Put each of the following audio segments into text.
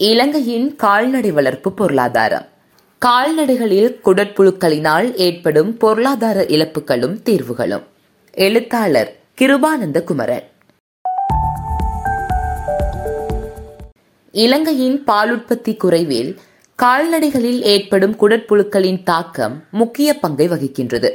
இலங்கையின் கால்நடை வளர்ப்பு பொருளாதாரம். கால்நடைகளில் குடற்புழுக்களினால் ஏற்படும் பொருளாதார இழப்புகளும் தீர்வுகளும். எழுத்தாளர் கிருபானந்த குமரன் இலங்கையின் பாலுற்பத்தி குறைவில் கால்நடைகளில் ஏற்படும் குடற்புழுக்களின் தாக்கம் முக்கிய பங்கை வகிக்கின்றது.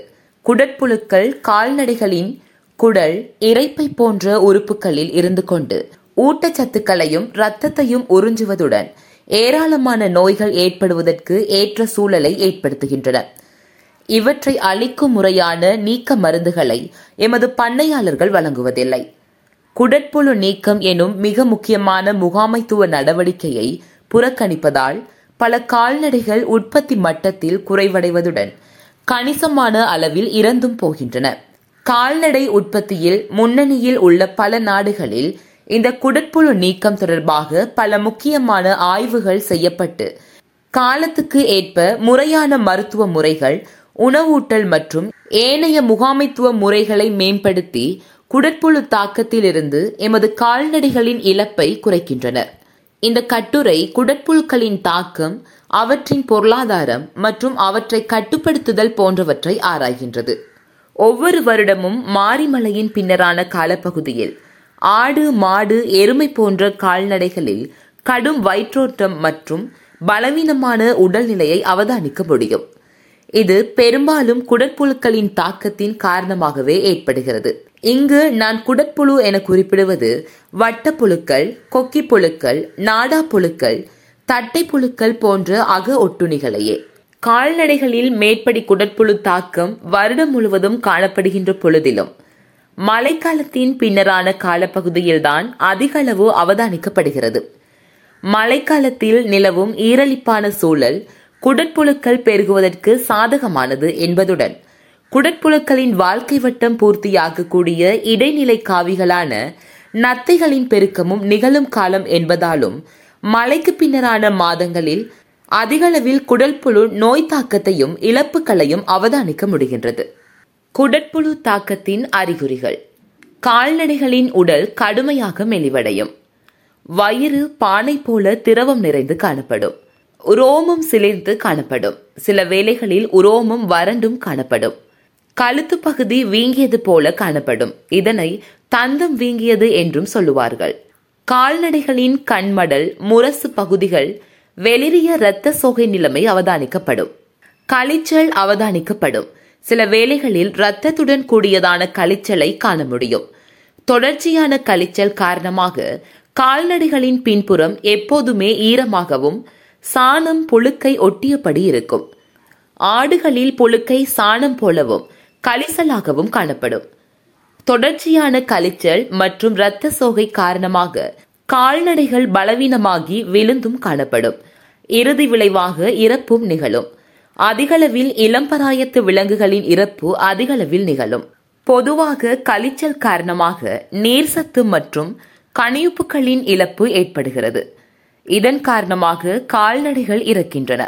குடற்புழுக்கள் கால்நடைகளின் குடல் இறைப்பை போன்ற உறுப்புகளில் இருந்து கொண்டு ஊட்டச்சத்துக்களையும் இரத்தத்தையும் உறிஞ்சுவதுடன் ஏராளமான நோய்கள் ஏற்படுவதற்கு ஏற்ற சூழலை ஏற்படுத்துகின்றன. இவற்றை அளிக்கும் முறையான நீக்க மருந்துகளை எமது பண்ணையாளர்கள் வழங்குவதில்லை. குடற்புழு நீக்கம் எனும் மிக முக்கியமான முகாமைத்துவ நடவடிக்கையை புறக்கணிப்பதால் பல கால்நடைகள் உற்பத்தி மட்டத்தில் குறைவடைவதுடன் கணிசமான அளவில் இறந்தும் போகின்றன. கால்நடை உற்பத்தியில் முன்னணியில் உள்ள பல நாடுகளில் இந்த குடற்புழு நீக்கம் தொடர்பாக பல முக்கியமான ஆய்வுகள் செய்யப்பட்டு காலத்துக்கு ஏற்ப முறையான மருத்துவ முறைகள் உணவூட்டல் மற்றும் ஏனைய முகாமைத்துவ முறைகளை மேம்படுத்தி குடற்புழு தாக்கத்திலிருந்து எமது கால்நடைகளின் இழப்பை குறைக்கின்றனர். இந்த கட்டுரை குடற்புழுக்களின் தாக்கம் அவற்றின் பொருளாதாரம் மற்றும் அவற்றை கட்டுப்படுத்துதல் போன்றவற்றை ஆராய்கின்றது. ஒவ்வொரு வருடமும் மாரிமலையின் பின்னரான காலப்பகுதியில் ஆடு மாடு எருமை போன்ற கால்நடைகளில் கடும் வயிற்றோட்டம் மற்றும் பலவீனமான உடல்நிலையை அவதானிக்க முடியும். இது பெரும்பாலும் குடற்புழுக்களின் தாக்கத்தின் காரணமாகவே ஏற்படுகிறது. இங்கு நான் குடற்புழு என குறிப்பிடுவது வட்டப்புழுக்கள் கொக்கி புழுக்கள் நாடா புழுக்கள் தட்டை புழுக்கள் போன்ற அக ஒட்டுணிகளையே கால்நடைகளில் மேற்படி குடற்புழு தாக்கம் வருடம் முழுவதும் காணப்படுகின்ற பொழுதிலும் மழைக்காலத்தின் பின்னரான காலப்பகுதியில்தான் அதிக அளவு அவதானிக்கப்படுகிறது. மழைக்காலத்தில் நிலவும் ஈரலிப்பான சூழல் குடற்புழுக்கள் பெருகுவதற்கு சாதகமானது என்பதுடன் குடற்புழுக்களின் வாழ்க்கை வட்டம் பூர்த்தியாகக்கூடிய இடைநிலை காவிகளான நத்தைகளின் பெருக்கமும் நிகழும் காலம் என்பதாலும் மழைக்கு பின்னரான மாதங்களில் அதிகளவில் குடல்புழு நோய் தாக்கத்தையும் இழப்புகளையும் அவதானிக்க முடிகின்றது. குடற்புழு தாக்கத்தின் அறிகுறிகள். கால்நடைகளின் உடல் கடுமையாக மெலிவடையும். வயிறு பானை போல திரவம் நிறைந்து காணப்படும். உரோமம் சிலிர்ந்து காணப்படும். சில வேளைகளில் உரோமம் வறண்டும் காணப்படும். கழுத்து பகுதி வீங்கியது போல காணப்படும். இதனை தந்தம் வீங்கியது என்றும் சொல்லுவார்கள். கால்நடைகளின் கண்மடல் முரசு பகுதிகள் வெளிரிய இரத்த சோகை நிலைமை அவதானிக்கப்படும். கழிச்சல் அவதானிக்கப்படும். சில வேளைகளில் இரத்தத்துடன் கூடியதான கழிச்சலை காண முடியும். தொடர்ச்சியான கழிச்சல் காரணமாக கால்நடைகளின் பின்புறம் எப்போதுமே ஈரமாகவும் சாணம் புழுக்கை ஒட்டியபடி இருக்கும். ஆடுகளில் புழுக்கை சாணம் போலவும் கலிசலாகவும் காணப்படும். தொடர்ச்சியான கழிச்சல் மற்றும் இரத்த சோகை காரணமாக கால்நடைகள் பலவீனமாகி விழுந்தும் காணப்படும். இறுதி விளைவாக இறப்பும் நிகழும். அதிகளவில் இளம்பராயத்து விலங்குகளின் இறப்பு அதிகளவில் நிகழும். பொதுவாக கழிச்சல் காரணமாக நீர்சத்து மற்றும் கணியுப்புகளின் இழப்பு ஏற்படுகிறது. இதன் காரணமாக கால்நடைகள் இறக்கின்றன.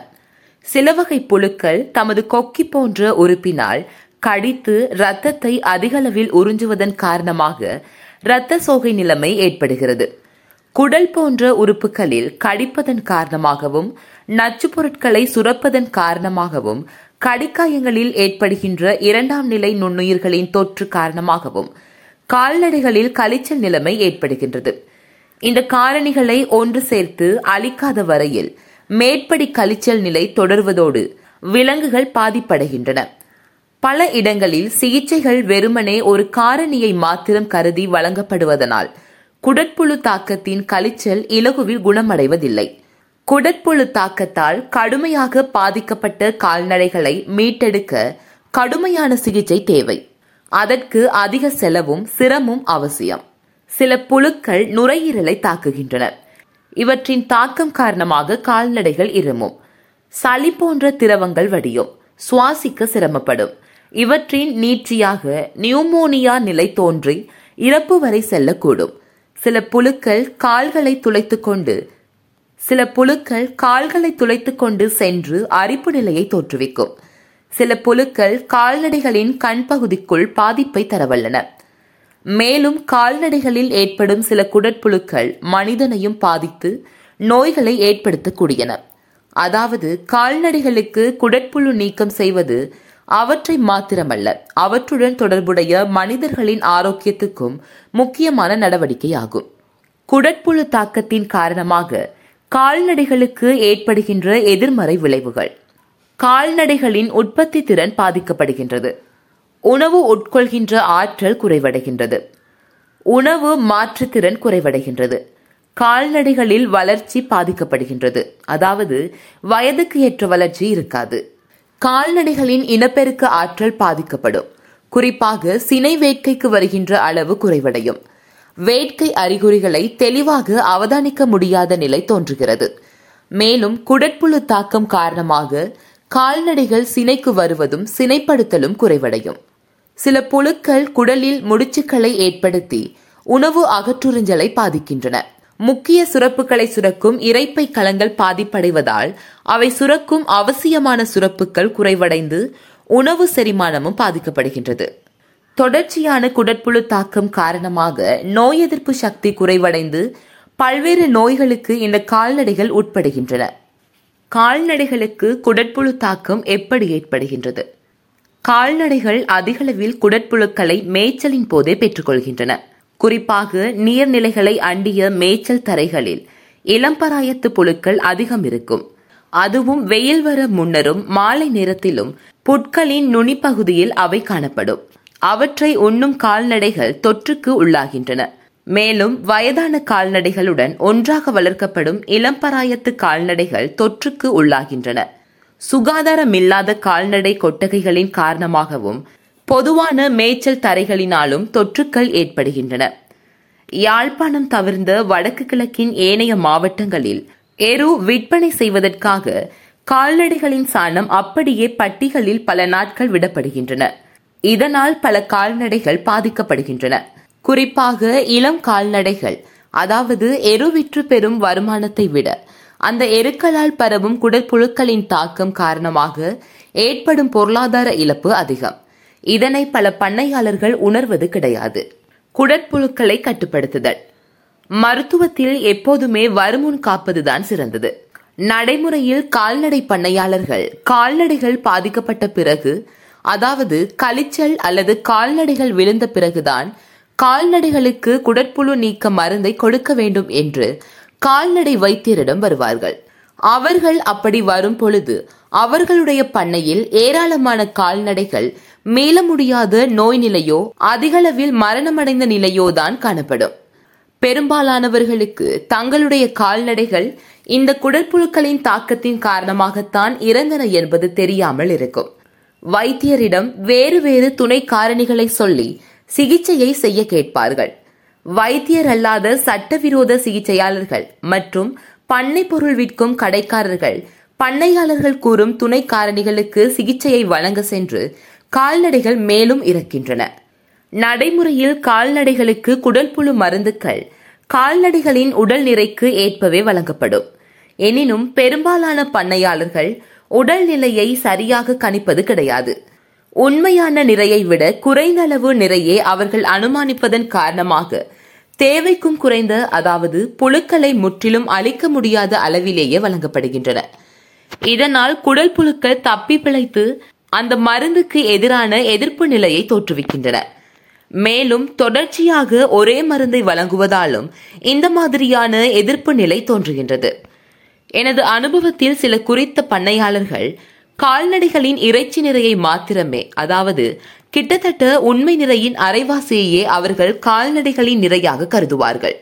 சில வகை புழுக்கள் தமது கொக்கி போன்ற உறுப்பினால் கடித்து இரத்தத்தை அதிகளவில் உறிஞ்சுவதன் காரணமாக இரத்த சோகை நிலைமை ஏற்படுகிறது. குடல் போன்ற உறுப்புகளில் கடிப்பதன் காரணமாகவும் நச்சு பொருட்களை சுரப்பதன் காரணமாகவும் கடிக்காயங்களில் ஏற்படுகின்ற இரண்டாம் நிலை நுண்ணுயிர்களின் தொற்று காரணமாகவும் கால்நடைகளில் கழிச்சல் நிலைமை ஏற்படுகின்றது. இந்த காரணிகளை ஒன்று சேர்த்து அழிக்காத வரையில் மேற்படி கழிச்சல் நிலை தொடர்வதோடு விலங்குகள் பாதிப்படைகின்றன. பல இடங்களில் சிகிச்சைகள் வெறுமனே ஒரு காரணியை மாத்திரம் கருதி வழங்கப்படுவதனால் குடற்புழு தாக்கத்தின் கழிச்சல் இலகுவில் குணமடைவதில்லை. குடற்புழு தாக்கத்தால் கடுமையாக பாதிக்கப்பட்ட கால்நடைகளை மீட்டெடுக்க கடுமையான சிகிச்சை தேவை. அதற்கு அதிக செலவும் சிரமும் அவசியம். சில புழுக்கள் நுரையீரலை தாக்குகின்றன. இவற்றின் தாக்கம் காரணமாக கால்நடைகள் இருமும். சளி போன்ற திரவங்கள் வடியும். சுவாசிக்க சிரமப்படும். இவற்றின் நீட்சியாக நியூமோனியா நிலை தோன்றி இறப்பு வரை செல்லக்கூடும். சில புழுக்கள் கால்களை துளைத்துக் கொண்டு சில புழுக்கள் கால்களை துளைத்துக் கொண்டு சென்று அரிப்பு நிலையை தோற்றுவிக்கும். சில புழுக்கள் கால்நடைகளின் கண் பகுதிக்குள் பாதிப்பை தரவல்லன. மேலும் கால்நடைகளில் ஏற்படும் சில குடற்புழுக்கள் மனிதனையும் பாதித்து நோய்களை ஏற்படுத்தக்கூடியன. அதாவது கால்நடைகளுக்கு குடற்புழு நீக்கம் செய்வது அவற்றை மாத்திரமல்ல அவற்றுடன் தொடர்புடைய மனிதர்களின் ஆரோக்கியத்துக்கும் முக்கியமான நடவடிக்கையாகும். குடற்புழு தாக்கத்தின் காரணமாக கால்நடைகளுக்கு ஏற்படுகின்ற எதிர்மறை விளைவுகள். கால்நடைகளின் உற்பத்தி திறன் பாதிக்கப்படுகின்றது. உணவு உட்கொள்கின்ற ஆற்றல் குறைவடைகின்றது. உணவு மாற்றுத்திறன் குறைவடைகின்றது. கால்நடைகளில் வளர்ச்சி பாதிக்கப்படுகின்றது. அதாவது வயதுக்கு ஏற்ற வளர்ச்சி இருக்காது. கால்நடைகளின் இனப்பெருக்க ஆற்றல் பாதிக்கப்படும். குறிப்பாக சினை வேட்கைக்கு வருகின்ற அளவு குறைவடையும். வேட்கை அறிகுறிகளை தெளிவாக அவதானிக்க முடியாத நிலை தோன்றுகிறது. மேலும் குடற்புழு தாக்கம் காரணமாக கால்நடைகள் சினைக்கு வருவதும் சினைப்படுத்தலும் குறைவடையும். சில புழுக்கள் குடலில் முடிச்சுக்களை ஏற்படுத்தி உணவு அகற்றுறிஞ்சலை பாதிக்கின்றன. முக்கிய சுரப்புகளை சுரக்கும் இறைப்பை கலங்கள் பாதிப்படைவதால் அவை சுரக்கும் அவசியமான சுரப்புகள் குறைவடைந்து உணவு செரிமானமும் பாதிக்கப்படுகின்றது. தொடர்ச்சியான குடற்புழு தாக்கம் காரணமாக நோய் எதிர்ப்பு சக்தி குறைவடைந்து பல்வேறு நோய்களுக்கு இந்த கால்நடைகள் உட்படுகின்றன. கால்நடைகளுக்கு குடற்புழு தாக்கம் எப்படி ஏற்படுகின்றது? கால்நடைகள் அதிகளவில் குடற்புழுக்களை மேய்ச்சலின் போதே பெற்றுக்கொள்கின்றன. குறிப்பாக நீர்நிலைகளை அண்டிய மேய்ச்சல் தரைகளில் இளம்பராயத்து புழுக்கள் அதிகம் இருக்கும். அதுவும் வெயில் வர முன்னரும் மாலை நேரத்திலும் புட்களின் நுனிப்பகுதியில் அவை காணப்படும். அவற்றை உண்ணும் கால்நடைகள் தொற்றுக்கு உள்ளாகின்றன. மேலும் வயதான கால்நடைகளுடன் ஒன்றாக வளர்க்கப்படும் இளம்பராயத்து கால்நடைகள் தொற்றுக்கு உள்ளாகின்றன. சுகாதாரமில்லாத கால்நடை கொட்டகைகளின் காரணமாகவும் பொதுவான மேய்ச்சல் தரைகளினாலும் தொற்றுக்கள் ஏற்படுகின்றன. யாழ்ப்பாணம் தவிர்ந்த வடக்கு கிழக்கின் ஏனைய மாவட்டங்களில் எரு விற்பனை செய்வதற்காக கால்நடைகளின் சாணம் அப்படியே பட்டிகளில் பல நாட்கள் விடப்படுகின்றன. இதனால் பல கால்நடைகள் பாதிக்கப்படுகின்றன. குறிப்பாக இளம் கால்நடைகள் அதாவது எரு விற்று பெறும் வருமானத்தை விட அந்த எருக்களால் பரவும் குடற்புழுக்களின் தாக்கம் காரணமாக ஏற்படும் பொருளாதார இழப்பு அதிகம். இதனை பல பண்ணையாளர்கள் உணர்வது கிடையாது. குடற்புழுக்களை கட்டுப்படுத்துதல். மருத்துவத்தில் எப்போதுமே வருமுன் காப்பதுதான் சிறந்தது. நடைமுறையில் கால்நடை பண்ணையாளர்கள் கால்நடைகள் பாதிக்கப்பட்ட பிறகு அதாவது கழிச்சல் அல்லது கால்நடைகள் விழுந்த பிறகுதான் கால்நடைகளுக்கு குடற்புழு நீக்க மருந்தை கொடுக்க வேண்டும் என்று கால்நடை வைத்தியரிடம் வருவார்கள். அவர்கள் அப்படி வரும் பொழுது அவர்களுடைய பண்ணையில் ஏராளமான கால்நடைகள் மீள முடியாத நோய் நிலையோ அதிகளவில் மரணமடைந்த நிலையோ தான் காணப்படும். பெரும்பாலானவர்களுக்கு தங்களுடைய கால்நடைகள் இந்த குடற்புழுக்களின் தாக்கத்தின் காரணமாகத்தான் இறந்தன என்பது தெரியாமல் இருக்கும். வைத்தியரிடம் வேறு வேறு துணை காரணிகளை சொல்லி சிகிச்சையை செய்ய கேட்பார்கள். வைத்தியர் அல்லாத சட்டவிரோத சிகிச்சையாளர்கள் மற்றும் பண்ணை பொருள் விற்கும் கடைக்காரர்கள் பண்ணையாளர்கள் கூறும் துணை காரணிகளுக்கு சிகிச்சையை வழங்க சென்று கால்நடைகள் மேலும் இறக்கின்றன. நடைமுறையில் கால்நடைகளுக்கு குடல்புழு மருந்துகள் கால்நடைகளின் உடல் நிறைக்கு ஏற்பவே வழங்கப்படும். எனினும் பெரும்பாலான பண்ணையாளர்கள் உடல் நிலையை சரியாக கணிப்பது கிடையாது. உண்மையான நிறையை விட குறைந்தளவு நிறையே அவர்கள் அனுமானிப்பதன் காரணமாக தேவைக்கும் குறைந்த அதாவது புழுக்களை முற்றிலும் அழிக்க முடியாத அளவிலேயே வழங்கப்படுகின்றன. இதனால் குடல் புழுக்கள் தப்பி பிழைத்து அந்த மருந்துக்கு எதிரான எதிர்ப்பு நிலையை தோற்றுவிக்கின்றன. மேலும் தொடர்ச்சியாக ஒரே மருந்தை வழங்குவதாலும் இந்த மாதிரியான எதிர்ப்பு நிலை தோன்றுகின்றது. எனது அனுபவத்தில் சில குறித்த பண்ணையாளர்கள் கால்நடைகளின் இறைச்சி நிறையை மாத்திரமே அதாவது கிட்டத்தட்ட உண்மை நிறையின் அரைவாசியையே அவர்கள் கால்நடைகளின் நிறையாக கருதுவார்கள்.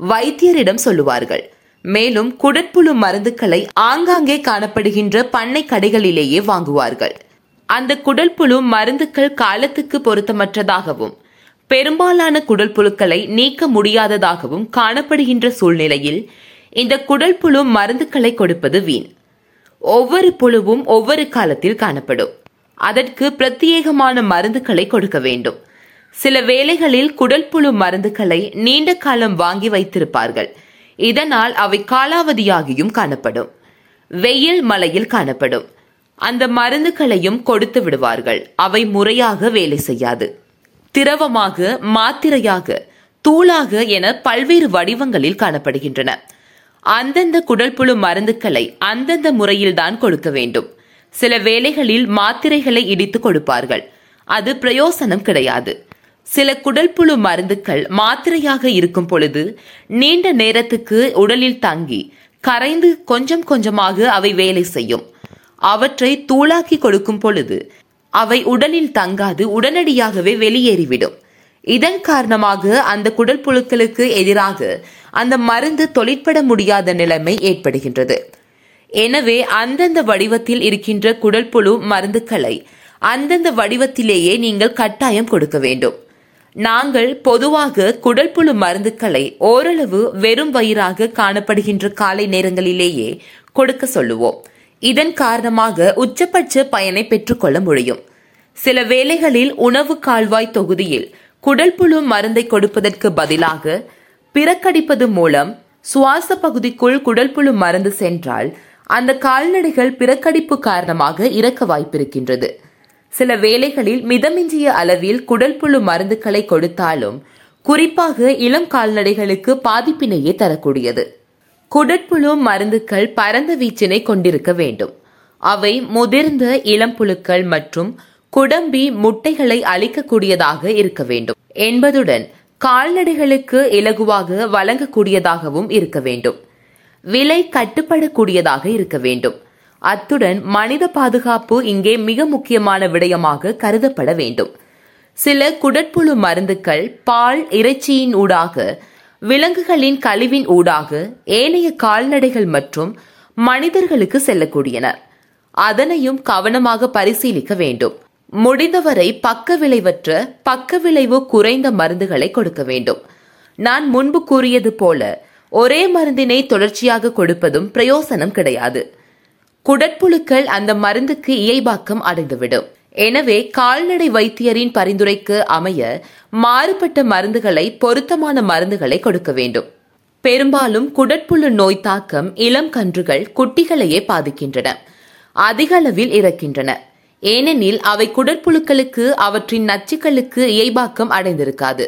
வைத்தியரிடம் சொல்லுவார்கள் மேலும் குடற்புழு மருந்துகளை ஆங்காங்கே காணப்படுகின்ற பண்ணை கடைகளிலேயே வாங்குவார்கள். அந்த குடல்புழு மருந்துகள் காலத்துக்கு பொருத்தமற்றதாகவும் பெரும்பாலான குடல் புழுக்களை நீக்க முடியாததாகவும் காணப்படுகின்ற சூழ்நிலையில் இந்த குடல் புழு மருந்துகளை கொடுப்பது வீண். ஒவ்வொரு புழுவும் ஒவ்வொரு காலத்தில் காணப்படும். அதற்கு பிரத்யேகமான மருந்துகளை கொடுக்க வேண்டும். சில வேளைகளில் குடல் புழு மருந்துகளை நீண்ட காலம் வாங்கி வைத்திருப்பார்கள். இதனால் அவை காலாவதியாகியும் காணப்படும். வெயில் மலையில் காணப்படும். அந்த மருந்துகளையும் கொடுத்து விடுவார்கள். அவை முறையாக வேலை செய்யாது. திரவமாக மாத்திரையாக தூளாக என பல்வேறு வடிவங்களில் காணப்படுகின்றன. அந்தந்த குடல்புழு மருந்துகளை அந்தந்த முறையில்தான் கொடுக்க வேண்டும். சில வேளைகளில் மாத்திரைகளை இடித்து கொடுப்பார்கள். அது பிரயோசனம் கிடையாது. சில குடல்புழு மருந்துகள் மாத்திரையாக இருக்கும் பொழுது நீண்ட நேரத்துக்கு உடலில் தங்கி கரைந்து கொஞ்சம் கொஞ்சமாக அவை வேலை செய்யும். அவற்றை தூளாக்கி கொடுக்கும் பொழுது அவை உடலில் தங்காது உடனடியாகவே வெளியேறிவிடும். இதன் காரணமாக அந்த குடல் புழுக்களுக்கு எதிராக அந்த மருந்து தொழிற்பட முடியாத நிலைமை ஏற்படுகின்றது. எனவே அந்தந்த வடிவத்தில் இருக்கின்ற குடல்புழு மருந்துகளை அந்தந்த வடிவத்திலேயே நீங்கள் கட்டாயம் கொடுக்க வேண்டும். நாங்கள் பொதுவாக குடல்புழு மருந்துகளை ஓரளவு வெறும் வயிறாக காணப்படுகின்ற காலை நேரங்களிலேயே கொடுக்க சொல்லுவோம். இதன் காரணமாக உச்சபட்ச பயனை பெற்றுக்கொள்ள முடியும். சில வேளைகளில் உணவு கால்வாய் தொகுதியில் குடல்புழு மருந்தை கொடுப்பதற்கு பதிலாக பிறக்கடிப்பது மூலம் சுவாச பகுதிக்குள் குடல்புழு மருந்து சென்றால் அந்த கால்நடைகள் பிறக்கடிப்பு காரணமாக இறக்க வாய்ப்பிருக்கின்றது. சில வேளைகளில் மிதமிஞ்சிய அளவில் குடல்புழு மருந்துகளை கொடுத்தாலும் குறிப்பாக இளம் கால்நடைகளுக்கு பாதிப்பினையே தரக்கூடியது. குடற்புழு மருந்துகள் பரந்த வீச்சினை கொண்டிருக்க வேண்டும். அவை முதிர்ந்த இளம் புழுக்கள் மற்றும் குடம்பி முட்டைகளை அளிக்கக்கூடியதாக இருக்க வேண்டும். என்பதுடன் கால்நடைகளுக்கு இலகுவாக வழங்கக்கூடியதாகவும் இருக்க வேண்டும். விலை கட்டுப்படக்கூடியதாக இருக்க வேண்டும். அத்துடன் மனித பாதுகாப்பு இங்கே மிக முக்கியமான விடயமாக கருதப்பட வேண்டும். சில குடற்புழு மருந்துகள் பால் இறைச்சியின் ஊடாக விலங்குகளின் கழிவின் ஊடாக ஏனைய கால்நடைகள் மற்றும் மனிதர்களுக்கு செல்லக்கூடியன. அதனையும் கவனமாக பரிசீலிக்க வேண்டும். முடிந்தவரை பக்க விளைவற்ற பக்க விளைவு குறைந்த மருந்துகளை கொடுக்க வேண்டும். நான் முன்பு கூறியது போல ஒரே மருந்தினை தொடர்ச்சியாக கொடுப்பதும் பிரயோசனம் கிடையாது. குடற்புழுக்கள் அந்த மருந்துக்கு இயல்பாக்கம் அடைந்துவிடும். எனவே கால்நடை வைத்தியரின் பரிந்துரைக்கு அமைய மாறுபட்ட மருந்துகளை பொருத்தமான மருந்துகளை கொடுக்க வேண்டும். பெரும்பாலும் குடற்புழு நோய் தாக்கம் இளம் கன்றுகள் குட்டிகளையே பாதிக்கின்றன. அதிகளவில் இறக்கின்றன. ஏனெனில் அவை குடற்புழுக்களுக்கு அவற்றின் நச்சுக்களுக்கு இயல்பாக்கம் அடைந்திருக்காது.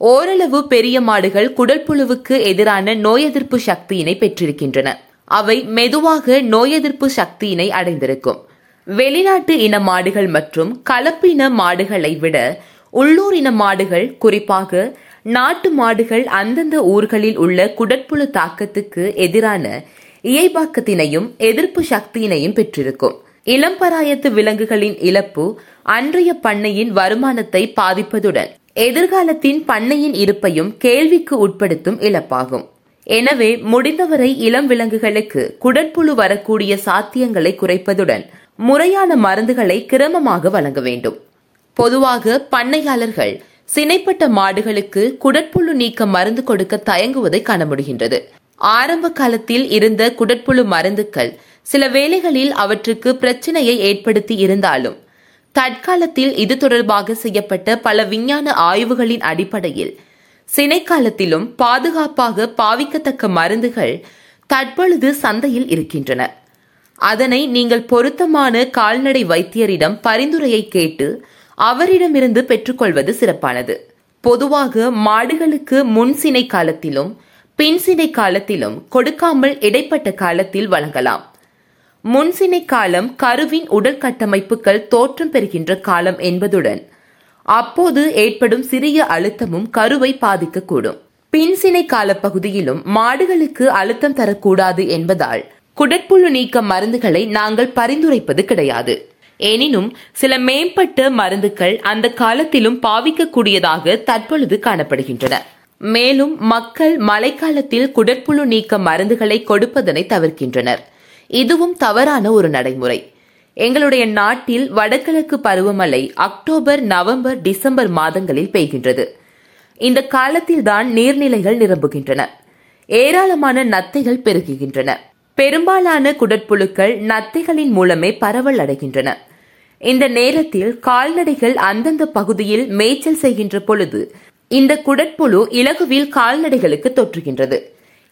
ஓரளவு பெரிய மாடுகள் குடற்புழுவுக்கு எதிரான நோய் எதிர்ப்பு சக்தியினை பெற்றிருக்கின்றன. அவை மெதுவாக நோய் எதிர்ப்பு சக்தியினை அடைந்திருக்கும். வெளிநாட்டு இன மாடுகள் மற்றும் கலப்பு இன மாடுகளை விட உள்ளூர் இன மாடுகள் குறிப்பாக நாட்டு மாடுகள் அந்தந்த ஊர்களில் உள்ள குடற்புழு தாக்கத்துக்கு எதிரான இயல்பாக்கத்தினையும் எதிர்ப்பு சக்தியினையும் பெற்றிருக்கும். இளம்பராயத்து விலங்குகளின் இழப்பு அன்றைய பண்ணையின் வருமானத்தை பாதிப்பதுடன் எதிர்காலத்தின் பண்ணையின் இருப்பையும் கேள்விக்கு உட்படுத்தும் இழப்பாகும். எனவே முடிந்தவரை இளம் விலங்குகளுக்கு குடற்புழு வரக்கூடிய சாத்தியங்களை குறைப்பதுடன் முறையான மருந்துகளை கிரமமாக வழங்க வேண்டும். பொதுவாக பண்ணையாளர்கள் சினைப்பட்ட மாடுகளுக்கு குடற்புழு நீக்க மருந்து கொடுக்க தயங்குவதை காண முடிகின்றது. ஆரம்ப காலத்தில் இருந்த குடற்புழு மருந்துகள் சில வேளைகளில் அவற்றுக்கு பிரச்சனையை ஏற்படுத்தி இருந்தாலும் தற்காலத்தில் இது தொடர்பாக செய்யப்பட்ட பல விஞ்ஞான ஆய்வுகளின் அடிப்படையில் சினைக்காலத்திலும் பாதுகாப்பாக பாவிக்கத்தக்க மருந்துகள் தற்பொழுது சந்தையில் இருக்கின்றன. அதனை நீங்கள் பொருத்தமான கால்நடை வைத்தியரிடம் பரிந்துரையை கேட்டு அவரிடமிருந்து பெற்றுக்கொள்வது சிறப்பானது. பொதுவாக மாடுகளுக்கு முன் சினை காலத்திலும் பின்சினை காலத்திலும் கொடுக்காமல் இடைப்பட்ட காலத்தில் வழங்கலாம். முன்சினை காலம் கருவின் உடல் கட்டமைப்புகள் தோற்றம் பெறுகின்ற காலம் என்பதுடன் அப்போது ஏற்படும் சிறிய அழுத்தமும் கருவை பாதிக்கக்கூடும். பின்சினை கால பகுதியிலும் மாடுகளுக்கு அழுத்தம் தரக்கூடாது என்பதால் குடற்புழு நீக்க மருந்துகளை நாங்கள் பரிந்துரைப்பது கிடையாது. எனினும் சில மேம்பட்ட மருந்துகள் அந்த காலத்திலும் பாவிக்கக்கூடியதாக தற்பொழுது காணப்படுகின்றன. மேலும் மக்கள் மழைக்காலத்தில் குடற்புழு நீக்க மருந்துகளை கொடுப்பதனை தவிர்க்கின்றனர். இதுவும் தவறான ஒரு நடைமுறை. எங்களுடைய நாட்டில் வடகிழக்கு பருவமழை அக்டோபர் நவம்பர் டிசம்பர் மாதங்களில் பெய்கின்றது. இந்த காலத்தில்தான் நீர்நிலைகள் நிரம்புகின்றன. ஏராளமான நத்தைகள் பெருகுகின்றன. பெரும்பாலான குடற்புழுக்கள் நத்தைகளின் மூலமே பரவல் அடைகின்றன. இந்த நேரத்தில் கால்நடைகள் அந்தந்த பகுதியில் மேய்ச்சல் செய்கின்ற பொழுது இந்த குடற்புழு இலகுவில் கால்நடைகளுக்கு தொற்றுகின்றது.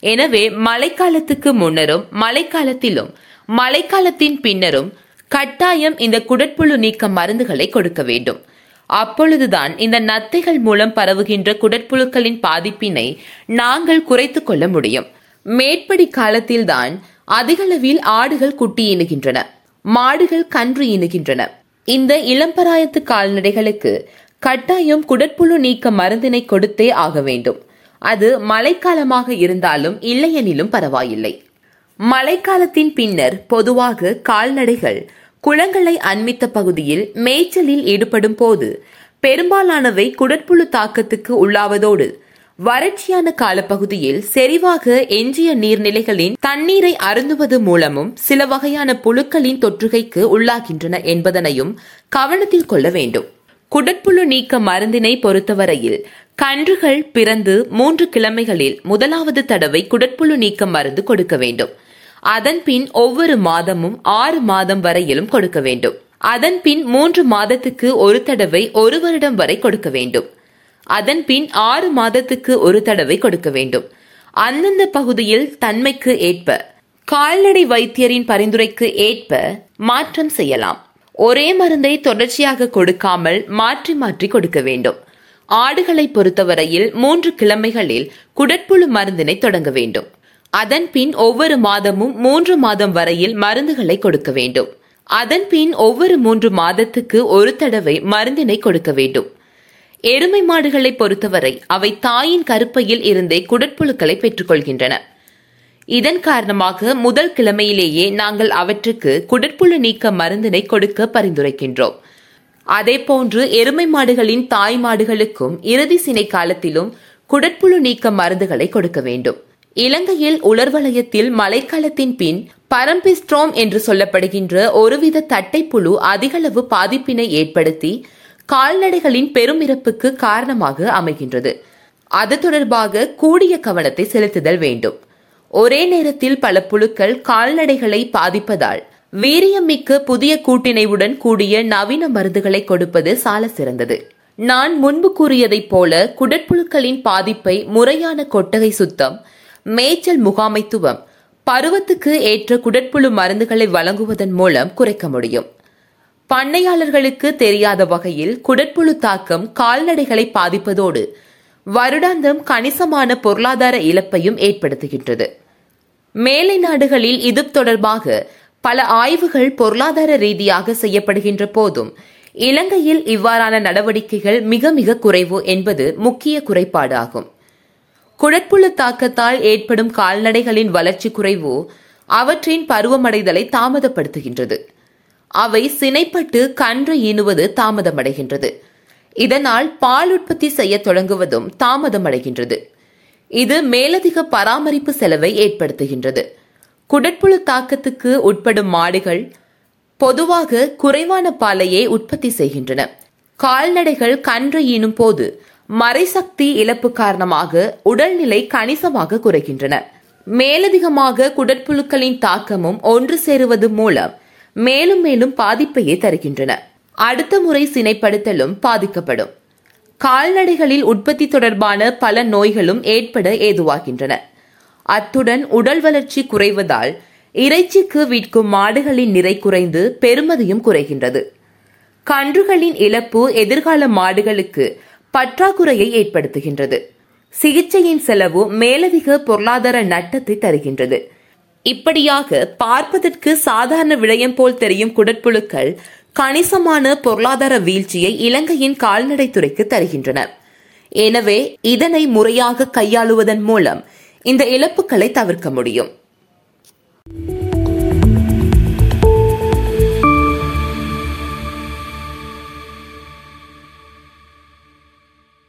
எனவே மழைக்காலத்துக்கு முன்னரும் மழைக்காலத்திலும் மழைக்காலத்தின் பின்னரும் கட்டாயம் இந்த குடற்புழு நீக்க மருந்துகளை கொடுக்க வேண்டும். அப்பொழுதுதான் இந்த நத்தைகள் மூலம் பரவுகின்ற குடற்புழுக்களின் பாதிப்பினை நாங்கள் குறைத்துக் கொள்ள முடியும். மேற்படி காலத்தில்தான் அதிகளவில் ஆடுகள் குட்டி இணுகின்றன மாடுகள் கன்று இணுகின்றன. இந்த இளம்பராயத்து கால்நடைகளுக்கு கட்டாயம் குடற்புழு நீக்க மருந்தினை கொடுத்தே ஆக வேண்டும். அது மழைக்காலமாக இருந்தாலும் இல்லையெனிலும் பரவாயில்லை. மழைக்காலத்தின் பின்னர் பொதுவாக கால்நடைகள் குளங்களை அண்மித்த பகுதியில் மேய்ச்சலில் ஈடுபடும் போது பெரும்பாலானவை குடற்புழு தாக்கத்துக்கு உள்ளாவதோடு வறட்சியான காலப்பகுதியில் செறிவாக எஞ்சிய நீர்நிலைகளின் தண்ணீரை அருந்துவது மூலமும் சில வகையான புழுக்களின் தொற்றுகைக்கு உள்ளாகின்றன என்பதனையும் கவனத்தில் கொள்ள வேண்டும். குடற்புழு நீக்க மருந்தினை பொறுத்தவரையில் கன்றுகள் பிறந்து மூன்று கிழமைகளில் முதலாவது தடவை குடற்புழு நீக்க மருந்து கொடுக்க வேண்டும். அதன்பின் ஒவ்வொரு மாதமும் ஆறு மாதம் வரையிலும் கொடுக்க வேண்டும். அதன் பின் மூன்று மாதத்துக்கு ஒரு தடவை ஒரு வருடம் வரை கொடுக்க வேண்டும். அதன் பின் ஆறு மாதத்துக்கு ஒரு தடவை கொடுக்க வேண்டும். அந்தந்த பகுதியில் தன்மைக்கு ஏற்ப கால்நடை வைத்தியரின் பரிந்துரைக்கு ஏற்ப மாற்றம் செய்யலாம். ஒரே மருந்தை தொடர்ச்சியாக கொடுக்காமல் மாற்றி மாற்றி கொடுக்க வேண்டும். ஆடுகளை பொறுத்தவரையில் மூன்று கிழமைகளில் குடற்புழு மருந்தினை தொடங்க வேண்டும். அதன் பின் ஒவ்வொரு மாதமும் மூன்று மாதம் வரையில் மருந்துகளை கொடுக்க வேண்டும். அதன் பின் ஒவ்வொரு மூன்று மாதத்துக்கு ஒரு தடவை மருந்தினை கொடுக்க வேண்டும். எருமை மாடுகளை பொறுத்தவரை அவை தாயின் கருப்பையில் இருந்தே குடற்புழுக்களை பெற்றுக்கொள்கின்றன. இதன் காரணமாக முதல் கிழமையிலேயே நாங்கள் அவற்றுக்கு குடற்புழு நீக்க மருந்தினை கொடுக்க பரிந்துரைக்கின்றோம். அதேபோன்று எருமை மாடுகளின் தாய் மாடுகளுக்கும் இறுதி சினை காலத்திலும் குடற்புழு நீக்க மருந்துகளை கொடுக்க வேண்டும். இலங்கையில் உலர்வலயத்தில் மழைக்காலத்தின் பின் பரம்பிஸ்ட்ரோம் என்று சொல்லப்படுகின்ற ஒருவித தட்டைப்புழு அதிகளவு பாதிப்பினை ஏற்படுத்தி கால்நடைகளின் பெருமிறப்புக்கு காரணமாக அமைகின்றது. அது தொடர்பாக கூடிய கவனத்தை செலுத்துதல் வேண்டும். ஒரே நேரத்தில் பல புழுக்கள் கால்நடைகளை பாதிப்பதால் வீரியமிக்க புதிய கூட்டினைவுடன் கூடிய நவீன மருந்துகளை கொடுப்பது சால சிறந்தது. நான் முன்பு கூறியதைப் போல குடற்புழுக்களின் பாதிப்பை முறையான கொட்டகை சுத்தம் மேய்ச்சல் முகாமைத்துவம் பருவத்துக்கு ஏற்ற குடற்புழு மருந்துகளை வழங்குவதன் மூலம் குறைக்க முடியும். பண்ணையாளர்களுக்கு தெரியாத வகையில் குடற்புழு தாக்கம் கால்நடைகளை பாதிப்பதோடு வருடாந்தம் கணிசமான பொருளாதார இழப்பையும் ஏற்படுத்துகின்றது. மேலை நாடுகளில் இது தொடர்பாக பல ஆய்வுகள் பொருளாதார ரீதியாக செய்யப்படுகின்ற போதும் இலங்கையில் இவ்வாறான நடவடிக்கைகள் மிக மிக குறைவு என்பது முக்கிய குறைபாடாகும். குடற்புழு தாக்கத்தால் ஏற்படும் கால்நடைகளின் வளர்ச்சி குறைவு அவற்றின் பருவமடைதலை தாமதப்படுத்துகின்றது. அவை சினைப்பட்டு கன்று ஈனுவது தாமதமடைகின்றது. இதனால் பால் உற்பத்தி செய்ய தொடங்குவதும் தாமதமடைகின்றது. இது மேலதிக பராமரிப்பு செலவை ஏற்படுத்துகின்றது. குடற்புழு தாக்கத்துக்கு உட்படும் மாடுகள் பொதுவாக குறைவான பாலையே உற்பத்தி செய்கின்றன. கால்நடைகள் கன்று ஈனும் போது மறைசக்தி இழப்பு காரணமாக உடல்நிலை கணிசமாக குறைகின்றன. மேலதிகமாக குடற்புழுக்களின் தாக்கமும் ஒன்று சேருவது மூலம் மேலும் மேலும் பாதிப்பையே தருகின்றன. அடுத்த முறை சினைப்படுத்தலும் பாதிக்கப்படும். கால்நடைகளில் உற்பத்தி தொடர்பான பல நோய்களும் ஏற்பட ஏதுவாகின்றன. அத்துடன் உடல் வளர்ச்சி குறைவதால் இறைச்சிக்கு விற்கும் மாடுகளின் நிறை குறைந்து பெருமதியும் குறைகின்றது. கன்றுகளின் இழப்பு எதிர்கால மாடுகளுக்கு பற்றாக்குறையை ஏற்படுத்துகின்றது. சிகிச்சையின் செலவு மேலதிக பொருளாதார நட்டத்தை தருகின்றது. இப்படியாக பார்ப்பதற்கு சாதாரண விடயம் போல் தெரியும் குடற்புழுக்கள் கணிசமான பொருளாதார வீழ்ச்சியை இலங்கையின் கால்நடைத்துறைக்கு தருகின்றன எனவே இதனை முறையாக கையாளுவதன் மூலம் இந்த இழப்புகளை தவிர்க்க முடியும்.